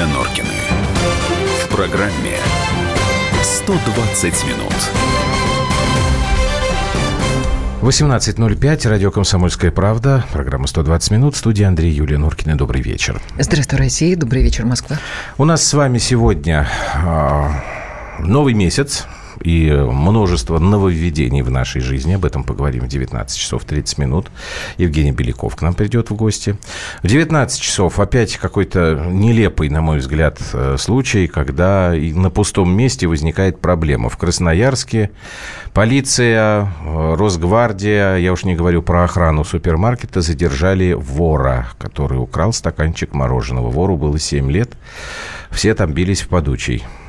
Юлия Норкины. В программе 120 минут. 18.05, радио «Комсомольская правда», программа «120 минут», студия Андрей Юлия Нуркина. Добрый вечер. Здравствуй, Россия, добрый вечер, Москва. У нас с вами сегодня э, новый месяц, и множество нововведений в нашей жизни. Об этом поговорим в 19 часов 30 минут. Евгений Беляков к нам придет в гости. В 19 часов опять какой-то нелепый, на мой взгляд, э, случай, когда на пустом месте возникает проблема. В Красноярске полиция, э, Росгвардия, я уж не говорю про охрану супермаркета, задержали вора, который украл стаканчик мороженого. Вору было 7 лет. Все там бились в подучей в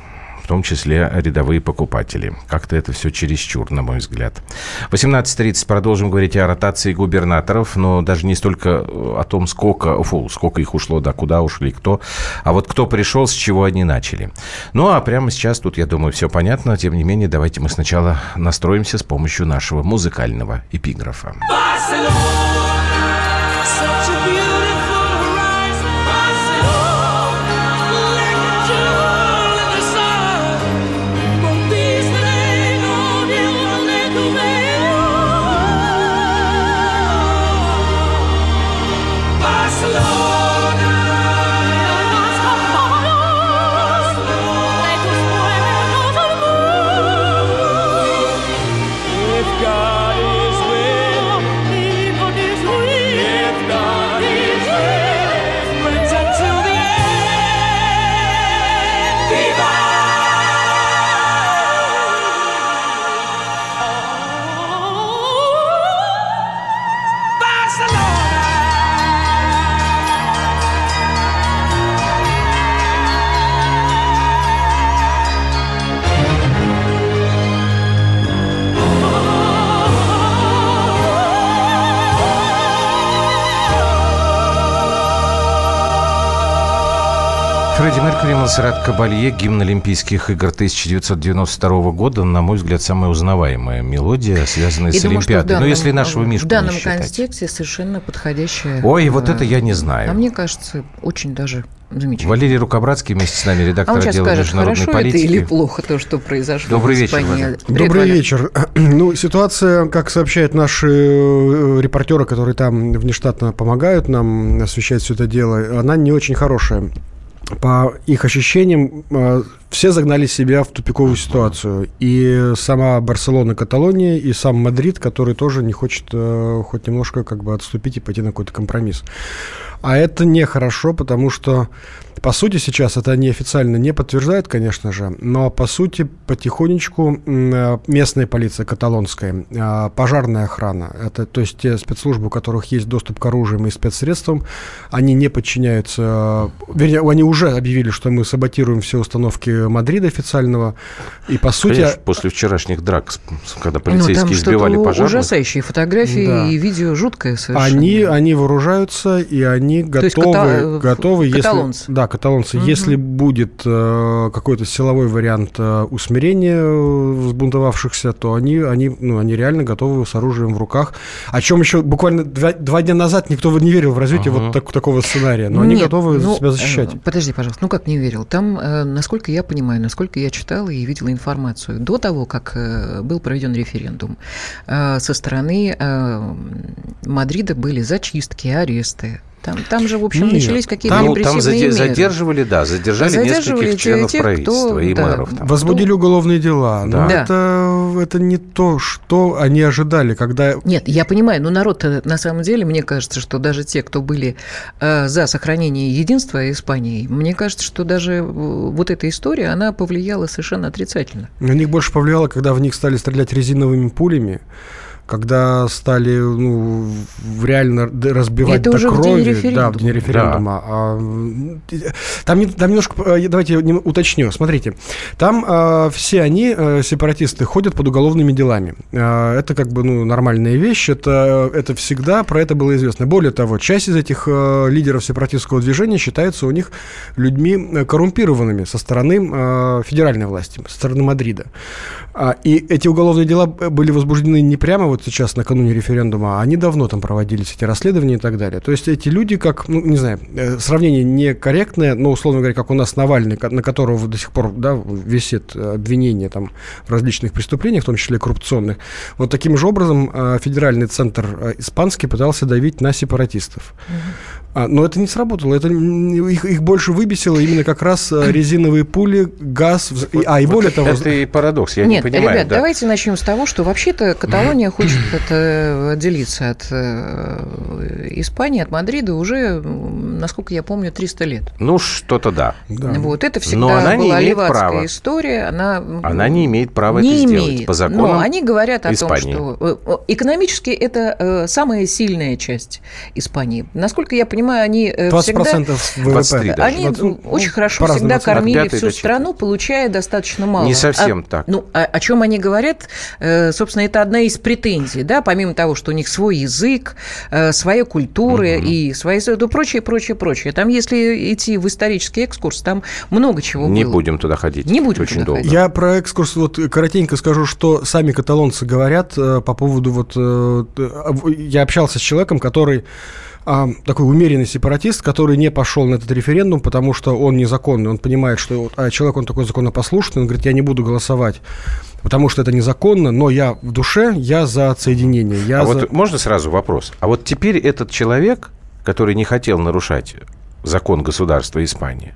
том числе рядовые покупатели. Как-то это все чересчур, на мой взгляд. 18.30 продолжим говорить о ротации губернаторов, но даже не столько э, о том, сколько, фу, сколько их ушло, да, куда ушли, кто, а вот кто пришел, с чего они начали. Ну, а прямо сейчас тут, я думаю, все понятно. Тем не менее, давайте мы сначала настроимся с помощью нашего музыкального эпиграфа. Барселона! Меркьюри, Монсеррат Кабалье, гимн Олимпийских игр 1992 года, на мой взгляд, самая узнаваемая мелодия, связанная И с думаю, Олимпиадой. Данном, ну, если нашего Мишку В данном контексте совершенно подходящая. Ой, вот это я не знаю. А мне кажется, очень даже замечательно. Валерий Рукобратский вместе с нами, редактор а отдела скажет, международной хорошо политики. это или плохо то, что произошло Добрый вечер, Валерий. Добрый вечер. Ну, ситуация, как сообщают наши э, репортеры, которые там внештатно помогают нам освещать все это дело, она не очень хорошая по их ощущениям, э, все загнали себя в тупиковую ситуацию. И сама Барселона, Каталония, и сам Мадрид, который тоже не хочет э, хоть немножко как бы отступить и пойти на какой-то компромисс. А это нехорошо, потому что по сути, сейчас это неофициально не подтверждает, конечно же, но по сути потихонечку э, местная полиция каталонская, э, пожарная охрана, это то есть те спецслужбы, у которых есть доступ к оружиям и спецсредствам, они не подчиняются, э, вернее, они уже объявили, что мы саботируем все установки Мадрида официального, и по сути... Конечно, после вчерашних драк, когда ну, полицейские ну, избивали пожарных. ужасающие фотографии да. и видео жуткое совершенно. Они, они вооружаются, и они готовы, ката... готовы если... Да, каталонцы, угу. если будет э, какой-то силовой вариант э, усмирения взбунтовавшихся, то они, они, ну, они реально готовы с оружием в руках. О чем еще буквально два, два дня назад никто не верил в развитие угу. вот так, такого сценария, но Нет, они готовы ну, себя защищать. Э, подожди, пожалуйста, ну как не верил? Там, э, насколько я понимаю, насколько я читала и видела информацию, до того, как э, был проведен референдум, э, со стороны э, Мадрида были зачистки, аресты, там, там же, в общем, Нет, начались какие-то там, репрессивные там задерживали, да, задержали, задерживали нескольких членов тех, правительства кто, и да, мэров. Там. Возбудили кто... уголовные дела. Да. Но да. это, это не то, что они ожидали, когда... Нет, я понимаю, но народ на самом деле, мне кажется, что даже те, кто были э, за сохранение единства Испании, мне кажется, что даже э, вот эта история, она повлияла совершенно отрицательно. На них больше повлияло, когда в них стали стрелять резиновыми пулями когда стали ну, реально разбивать Это до уже крови, в день да, в день референдума. Да. А, там, там немножко, э, давайте я уточню. Смотрите, там а, все они, а, сепаратисты, ходят под уголовными делами. А, это как бы ну, нормальная вещь, это, это всегда про это было известно. Более того, часть из этих а, лидеров сепаратистского движения считается у них людьми коррумпированными со стороны а, федеральной власти, со стороны Мадрида. А, и эти уголовные дела были возбуждены не прямо вот сейчас накануне референдума, они давно там проводились, эти расследования и так далее. То есть эти люди, как, ну, не знаю, э, сравнение некорректное, но, условно говоря, как у нас Навальный, на которого до сих пор да, висит обвинение там, в различных преступлениях, в том числе коррупционных. Вот таким же образом э, федеральный центр испанский пытался давить на сепаратистов. А, но это не сработало. Это их, их больше выбесило именно как раз резиновые пули, газ. А, и более того... Это и парадокс, я Нет, не понимаю. ребят, да. давайте начнем с того, что вообще-то Каталония хочет это отделиться от э, Испании, от Мадрида уже, насколько я помню, 300 лет. Ну, что-то да. да. Вот это всегда Но она была права. история. Она, она не имеет права не это имеет. сделать по законам Но они говорят о Испании. том, что э, экономически это э, самая сильная часть Испании. Насколько я понимаю, они 20% всегда... ВВП. 23 даже. Они Вот, очень ну, хорошо всегда оценкам. кормили От пятой всю страну, получая достаточно мало. Не совсем А- так. Ну, о, о чем они говорят? Э, Собственно, это одна из претензий, да, помимо того, что у них свой язык, э, своя культура и свои, ну, прочее, прочее, прочее. Там, если идти в исторический экскурс, там много чего Не было. будем туда ходить. Не будем Очень туда долго. ходить. Я про экскурс вот коротенько скажу, что сами каталонцы говорят э, по поводу вот... э, э, я общался с человеком, который а, такой умеренный сепаратист, который не пошел на этот референдум, потому что он незаконный. Он понимает, что а человек, он такой законопослушный, он говорит, я не буду голосовать, потому что это незаконно, но я в душе, я за отсоединение. Я а за... вот можно сразу вопрос? А вот теперь этот человек, который не хотел нарушать закон государства Испании,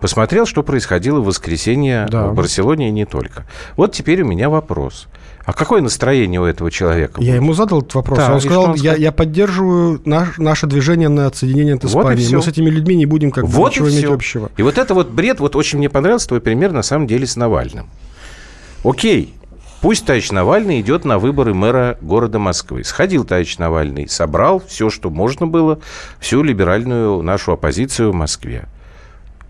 посмотрел, что происходило в воскресенье Да. в Барселоне и не только. Вот теперь у меня вопрос. А какое настроение у этого человека? Я ему задал этот вопрос. Так, а он сказал, он я, сказал? я поддерживаю наш, наше движение на отсоединение от Вот и Испании. всё. Мы с этими людьми не будем как бы Вот ничего и иметь всё. общего. И вот это вот бред, вот очень мне понравился твой пример на самом деле с Навальным. Окей, пусть товарищ Навальный идет на выборы мэра города Москвы. Сходил товарищ Навальный, собрал все, что можно было, всю либеральную нашу оппозицию в Москве.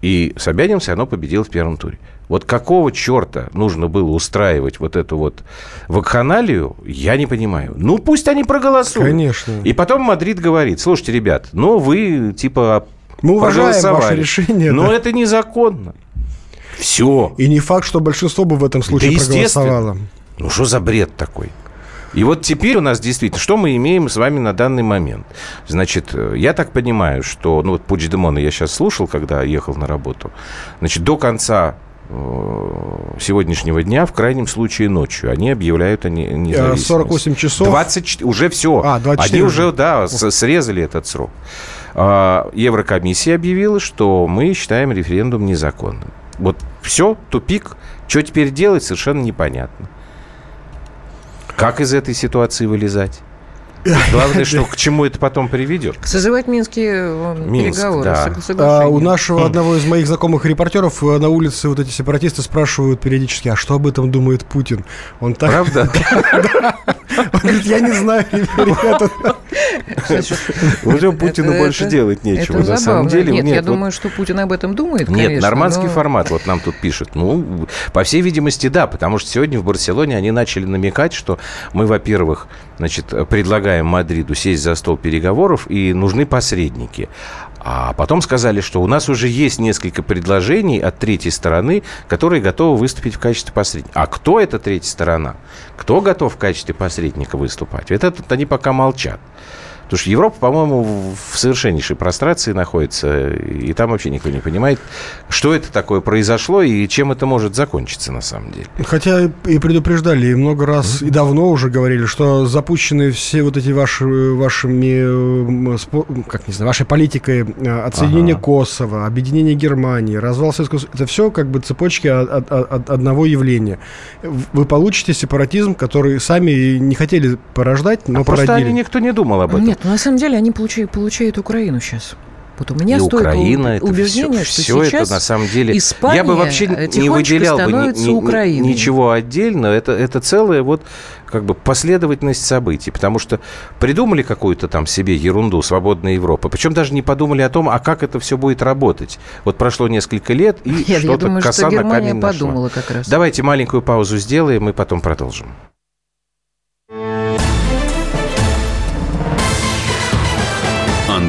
И Собянин все равно победил в первом туре. Вот какого черта нужно было устраивать вот эту вот вакханалию, я не понимаю. Ну, пусть они проголосуют. Конечно. И потом Мадрид говорит, слушайте, ребят, ну вы типа Мы уважаем ваше решение. Но да. это незаконно. Все. И не факт, что большинство бы в этом случае Да, проголосовало. Ну что за бред такой? И вот теперь у нас действительно, что мы имеем с вами на данный момент? Значит, я так понимаю, что, ну вот Пучдемона я сейчас слушал, когда ехал на работу, значит, до конца сегодняшнего дня, в крайнем случае ночью, они объявляют о не- независимости. 48 часов. 24, уже все. А, 24 Они уже. да, срезали этот срок. А, Еврокомиссия объявила, что мы считаем референдум незаконным. Вот все, тупик. Что теперь делать, совершенно непонятно. Как из этой ситуации вылезать? Главное, что к чему это потом приведет. Созывать минские э, Минск, переговоры, да. А, у нашего одного из моих знакомых репортеров э, на улице вот эти сепаратисты спрашивают периодически, а что об этом думает Путин? Он так... Правда? Он говорит, я не знаю, ребята. Уже Путину больше делать нечего. На самом деле, Нет, я думаю, что Путин об этом думает, Нет, нормандский но- формат, вот нам тут пишут. Ну, по всей видимости, да, потому что сегодня в Барселоне они начали намекать, что мы, во-первых, значит, предлагаем Мадриду сесть за стол переговоров, и нужны посредники. А потом сказали, что у нас уже есть несколько предложений от третьей стороны, которые готовы выступить в качестве посредника. А кто эта третья сторона? Кто готов в качестве посредника выступать? Это они пока молчат. Потому что Европа, по-моему, в совершеннейшей прострации находится, и там вообще никто не понимает, что это такое произошло и чем это может закончиться на самом деле. Хотя и предупреждали, и много раз, и давно уже говорили, что запущены все вот эти ваши, вашими, как не знаю, вашей политикой э, отсоединение Ага. Косово, объединение Германии, развал Советского Союза, это все как бы цепочки от, от- от одного явления. Вы получите сепаратизм, который сами не хотели порождать, но А просто породили. они, никто не думал об этом. Нет, ну, на самом деле они получают, получают Украину сейчас. Вот у меня и стойкое Украина, уб- это убеждение, все, что все сейчас это на самом деле... Испания я бы вообще не выделял бы ни- ни- Украиной. ничего отдельно. Это, это целая вот как бы последовательность событий. Потому что придумали какую-то там себе ерунду «Свободная Европа». Причем даже не подумали о том, а как это все будет работать. Вот прошло несколько лет, и Нет, я что-то думаю, коса что Германия камень нашла. подумала как раз. Давайте маленькую паузу сделаем и потом продолжим.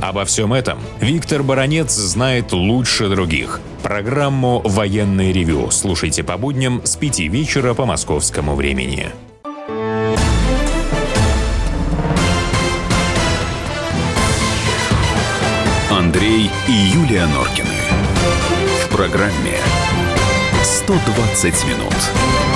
Обо всем этом Виктор Баранец знает лучше других. Программу «Военный ревю» слушайте по будням с 5 вечера по московскому времени. Андрей и Юлия Норкины. В программе «120 минут».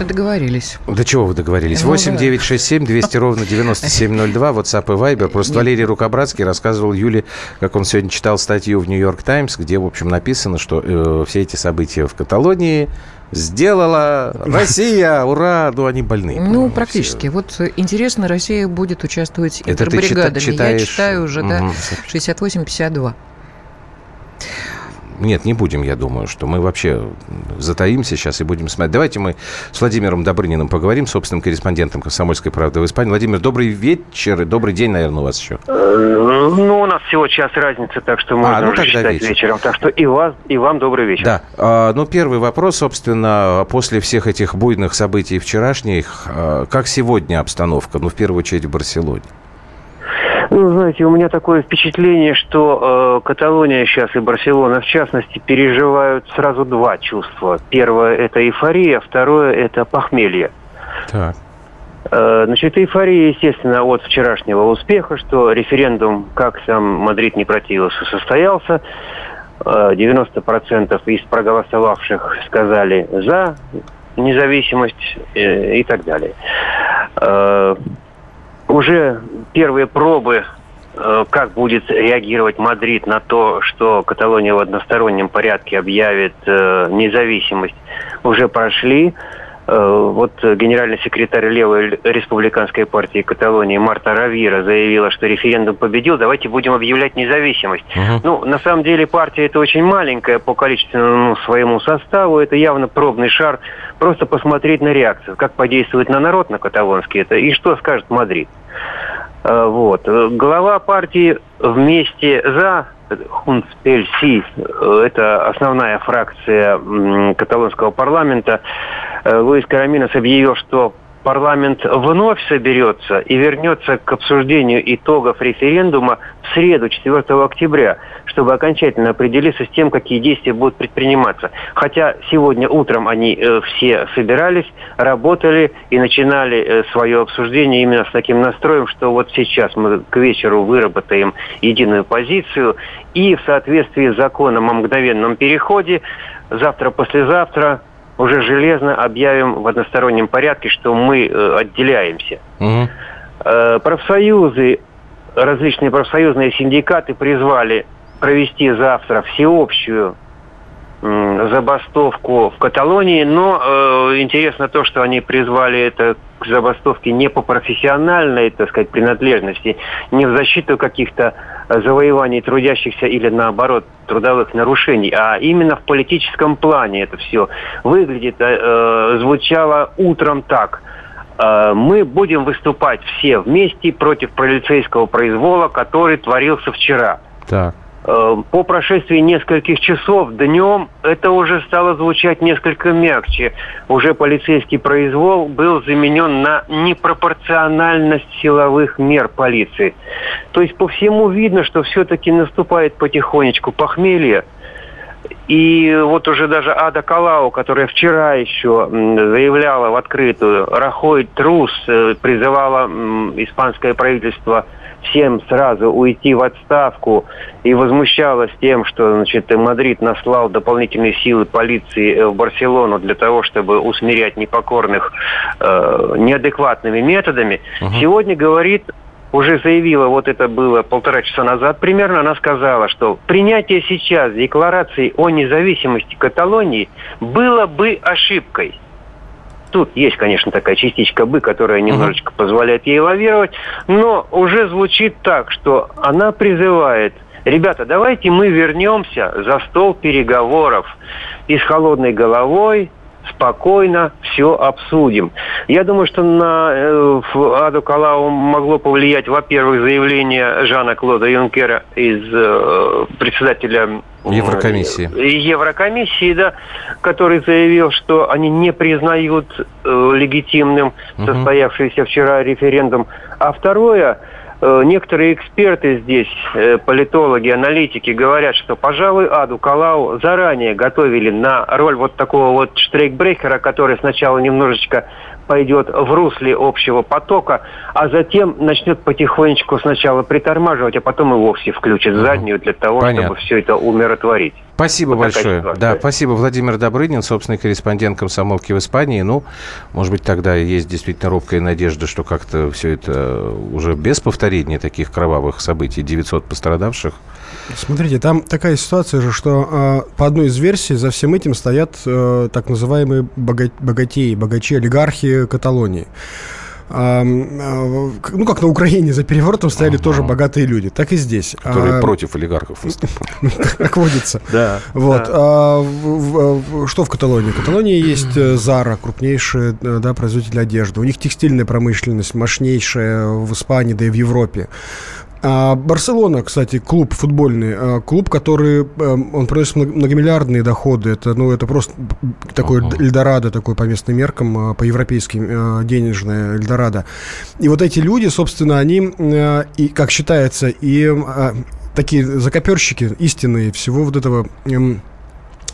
И договорились. До чего вы договорились? Ну, 8 да. 9 6 7 200 ровно 9702, WhatsApp и Viber. Просто Валерий Рукобратский рассказывал Юле, как он сегодня читал статью в Нью-Йорк Таймс, где, в общем, написано, что э, все эти события в Каталонии сделала Россия, ура! Ну, они больные. Ну, практически. все. Вот э, интересно, Россия будет участвовать Это ты чита- интербригадами. Я читаешь? читаю уже, да, Мгм. 68-52. Нет, не будем, я думаю, что мы вообще затаимся сейчас и будем смотреть. Давайте мы с Владимиром Добрыниным поговорим, собственным корреспондентом «Комсомольской правды» в Испании. Владимир, добрый вечер и добрый день, наверное, у вас еще. Э, Ну, у нас всего час разницы, так что можно ну уже считать вечер. вечером. Так что и вас, и вам добрый вечер. Да. А, ну, первый вопрос, собственно, после всех этих буйных событий вчерашних, а, как сегодня обстановка, ну, в первую очередь в Барселоне? Ну, знаете, у меня такое впечатление, что э, Каталония сейчас и Барселона, в частности, переживают сразу два чувства. Первое – это эйфория, второе – это похмелье. Так. Э, Значит, эйфория, естественно, от вчерашнего успеха, что референдум, как сам Мадрид не противился, состоялся. Э, 90% из проголосовавших сказали «за», независимость э, и так далее. Э, Уже первые пробы, э, как будет реагировать Мадрид на то, что Каталония в одностороннем порядке объявит э, независимость, уже прошли. Э, Вот генеральный секретарь левой республиканской партии Каталонии Марта Равира заявила, что референдум победил, давайте будем объявлять независимость. Мгм. Ну, на самом деле партия это очень маленькая по количественному своему составу. Это явно пробный шар. Просто посмотреть на реакцию, как подействует на народ, на каталонский это, и что скажет Мадрид. Э, Вот. Э, Глава партии вместе за Хунспельси, это основная фракция каталонского парламента, э, Луис Караминос объявил, что парламент вновь соберется и вернется к обсуждению итогов референдума в среду, 4 октября, чтобы окончательно определиться с тем, какие действия будут предприниматься. Хотя сегодня утром они э, все собирались, работали и начинали э, свое обсуждение именно с таким настроем, что вот сейчас мы к вечеру выработаем единую позицию и в соответствии с законом о мгновенном переходе завтра-послезавтра уже железно объявим в одностороннем порядке, что мы э, отделяемся. Э, профсоюзы, различные профсоюзные синдикаты призвали провести завтра всеобщую забастовку в Каталонии, но э, интересно то, что они призвали это к забастовке не по профессиональной, так сказать, принадлежности, не в защиту каких-то э, завоеваний трудящихся или наоборот трудовых нарушений, а именно в политическом плане это все выглядит, э, э, звучало утром так. Э, Мы будем выступать все вместе против полицейского произвола, который творился вчера. Так. Э, По прошествии нескольких часов днем это уже стало звучать несколько мягче. Уже полицейский произвол был заменен на непропорциональность силовых мер полиции. То есть по всему видно, что все-таки наступает потихонечку похмелье. И вот уже даже Ада Калау, которая вчера еще заявляла в открытую, Рахой Трус э, призывала испанское правительство всем сразу уйти в отставку и возмущалась тем, что значит, Мадрид наслал дополнительные силы полиции э, в Барселону для того, чтобы усмирять непокорных э, неадекватными методами. Сегодня говорит уже заявила, вот это было полтора часа назад примерно, она сказала, что принятие сейчас декларации о независимости Каталонии было бы ошибкой. Тут есть, конечно, такая частичка «бы», которая немножечко позволяет ей лавировать, но уже звучит так, что она призывает Ребята, давайте мы вернемся за стол переговоров и с холодной головой спокойно все обсудим. Я думаю, что на э, Аду Калау могло повлиять, во-первых, заявление Жана Клода Юнкера из э, председателя Еврокомиссии. Еврокомиссии, да, который заявил, что они не признают э, легитимным состоявшийся вчера референдум. А второе, Э, некоторые эксперты здесь, э, политологи, аналитики, говорят, что, пожалуй, Аду Калау заранее готовили на роль вот такого вот штрейкбрейкера, который сначала немножечко пойдет в русле общего потока, а затем начнет потихонечку сначала притормаживать, а потом и вовсе включит заднюю для того, Понятно. чтобы все это умиротворить. Спасибо вот большое. Да, спасибо. Владимир Добрынин, собственный корреспондент комсомолки в Испании. Ну, может быть, тогда есть действительно робкая надежда, что как-то все это уже без повторения таких кровавых событий, 900 пострадавших, Смотрите, там такая ситуация же, что э, по одной из версий за всем этим стоят э, так называемые бога- богатеи, богачи, олигархи Каталонии. А, ну, как на Украине за переворотом стояли ага. тоже богатые люди, так и здесь. Которые а, против олигархов Как водится. Да. Вот. А, что в Каталонии? В Каталонии есть Зара, крупнейший да, производитель одежды. У них текстильная промышленность мощнейшая в Испании, да и в Европе. А Барселона, кстати, клуб футбольный, а, клуб, который эм, он приносит многомиллиардные доходы. Это, ну, это просто такой uh-huh. Эльдорадо, такой по местным меркам, а, по европейским денежное Эльдорадо. И вот эти люди, собственно, они, э, и, как считается, и такие закоперщики истинные всего вот этого эм,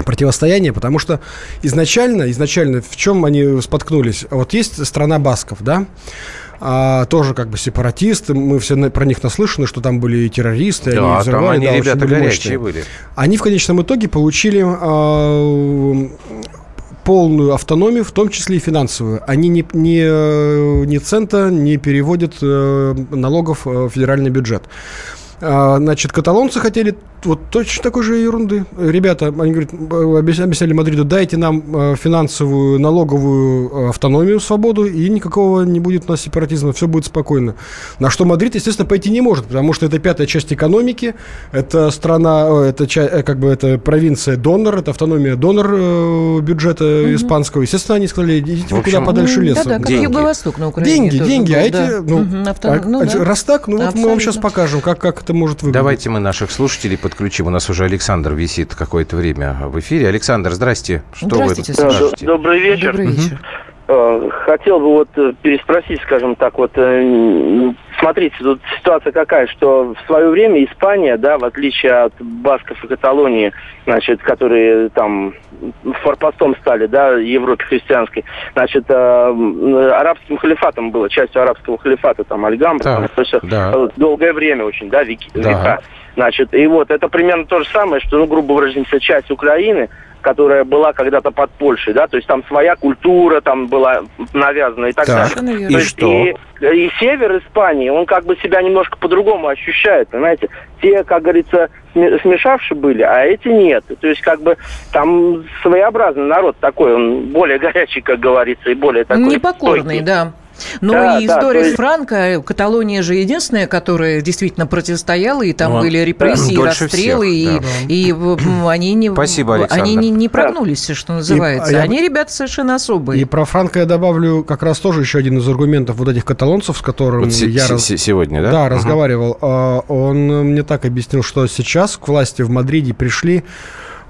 противостояние, потому что изначально, изначально в чем они споткнулись? Вот есть страна басков, да? А, тоже как бы сепаратисты. Мы все про них наслышаны, что там были и террористы. Да, они взрывали, там они, да, ребята, горячие были. Они в конечном итоге получили а, полную автономию, в том числе и финансовую. Они ни, ни, ни цента не переводят э, налогов в федеральный бюджет. А, значит, каталонцы хотели вот точно такой же ерунды. Ребята, они говорят, объясняли Мадриду, дайте нам э, финансовую, налоговую э, автономию, свободу, и никакого не будет у нас сепаратизма, все будет спокойно. На что Мадрид, естественно, пойти не может, потому что это пятая часть экономики, это страна, это э, как бы это провинция донор, это автономия донор бюджета угу. испанского. Естественно, они сказали, идите общем, куда подальше леса. Да, да, как Юго-Восток на Украине. Деньги, деньги, был, а эти, ну, угу, авто... а, ну да. раз так, ну Абсолютно. вот мы вам сейчас покажем, как, как это может выглядеть. Давайте мы наших слушателей подключим. У нас уже Александр висит какое-то время в эфире. Александр, здрасте. Что Здравствуйте, вы скажете? Добрый вечер. Добрый вечер. Угу. Хотел бы вот э, переспросить, скажем так, вот э, смотрите, тут ситуация какая, что в свое время Испания, да, в отличие от Басков и Каталонии, значит, которые там форпостом стали, да, Европе христианской, значит, э, арабским халифатом было, частью арабского халифата, там, Альгамбра, там, то есть, да. долгое время очень, да, веки, да. века. Значит, и вот это примерно то же самое, что, ну, грубо выразимся, часть Украины, которая была когда-то под Польшей, да, то есть там своя культура там была навязана и так, так. далее. И то что? И, и север Испании, он как бы себя немножко по-другому ощущает, понимаете? Те, как говорится, смешавшие были, а эти нет. То есть как бы там своеобразный народ такой, он более горячий, как говорится, и более такой... Непокорный, стойкий. да. Ну да, и да, история есть... Франко, Каталония же единственная, которая действительно противостояла, и там ну, были репрессии, да, расстрелы, всех, и, да. и, и они, не, Спасибо, они не, не прогнулись, что называется. И, они, я... ребята, совершенно особые. И про Франко я добавлю как раз тоже еще один из аргументов вот этих каталонцев, с которым вот я... Раз... Сегодня, да? Да, угу. разговаривал. А, он мне так объяснил, что сейчас к власти в Мадриде пришли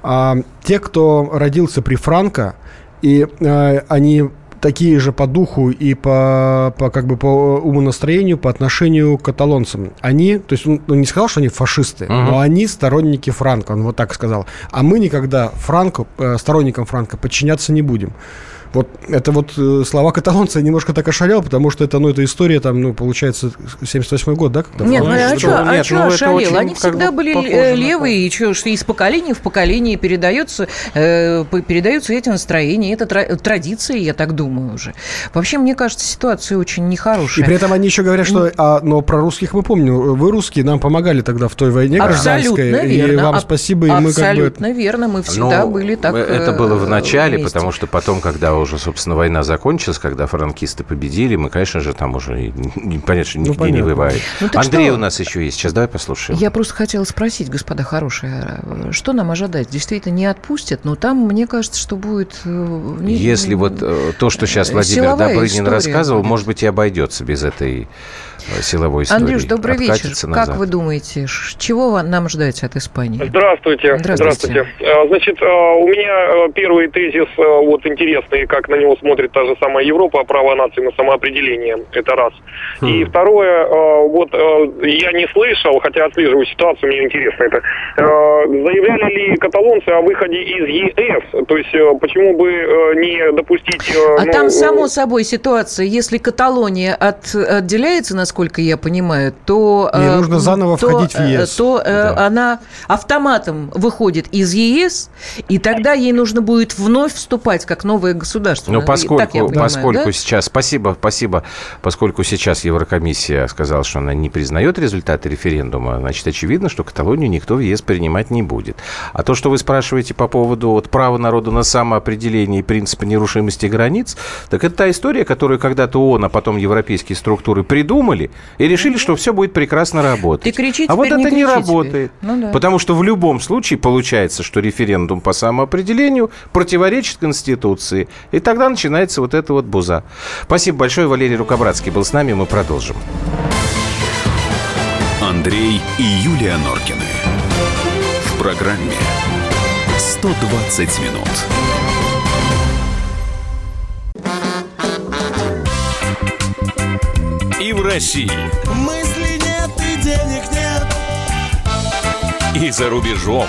а, те, кто родился при Франко, и а, они такие же по духу и по, по как бы по умонастроению по отношению к каталонцам. Они, то есть он не сказал, что они фашисты, uh-huh. но они сторонники Франка, он вот так сказал. А мы никогда Франко, э, сторонникам Франка подчиняться не будем. Вот это вот э, слова каталонца немножко так ошалел, потому что это, ну, это история, там, ну, получается, 78 год, да? Когда нет, ну, а что, а что ну, ошалел? Они всегда были э, левые, и что, что из поколения в поколение передается, э, передаются эти настроения, это традиции, я так думаю уже. Вообще, мне кажется, ситуация очень нехорошая. И при этом они еще говорят, что, а, но про русских мы помним, вы русские нам помогали тогда в той войне гражданской, Абсолютно верно. и вам спасибо, и мы как бы... Абсолютно верно, мы всегда ну, были так Это было в начале, вместе. потому что потом, когда уже уже, собственно, война закончилась, когда франкисты победили, мы, конечно же, там уже понятно, что ну, нигде ну, не воевали. Ну, Андрей что? у нас еще есть. Сейчас давай послушаем. Я просто хотела спросить, господа хорошие, что нам ожидать? Действительно не отпустят, но там, мне кажется, что будет... Э, не, Если вот э, то, что сейчас Владимир Добрынин рассказывал, будет. может быть, и обойдется без этой Э, силовой истории. Андрюш, добрый вечер. Назад. Как вы думаете, чего нам ждать от Испании? Здравствуйте. Здравствуйте. Здравствуйте. А, значит, а, у меня э, первый тезис э, вот интересный, как на него смотрит та же самая Европа, право нации на самоопределение. Это раз. Хм. И второе, вот я не слышал, хотя отслеживаю ситуацию, мне интересно это. Заявляли ли каталонцы о выходе из ЕС? То есть почему бы не допустить... А ну, там, само собой, ситуация, если Каталония от, отделяется, насколько я понимаю, то... Ей э, нужно заново то, входить в э, ЕС. То э, да. она автоматом выходит из ЕС, и тогда ей нужно будет вновь вступать как новое государство. Ну, поскольку, понимаю, поскольку да? сейчас... Спасибо, спасибо. Поскольку сейчас Еврокомиссия сказала, что она не признает результаты референдума, значит, очевидно, что Каталонию никто в ЕС принимать не будет. А то, что вы спрашиваете по поводу вот, права народа на самоопределение и принципа нерушимости границ, так это та история, которую когда-то ООН, а потом европейские структуры придумали, и решили, что все будет прекрасно работать. И кричите, а вот это не, не работает. Ну, да. Потому что в любом случае получается, что референдум по самоопределению противоречит Конституции. И тогда начинается вот эта вот буза. Спасибо большое. Валерий Рукобратский был с нами. Мы продолжим. Андрей и Юлия Норкины. В программе 120 минут. и в России. Мысли нет и денег нет. И за рубежом.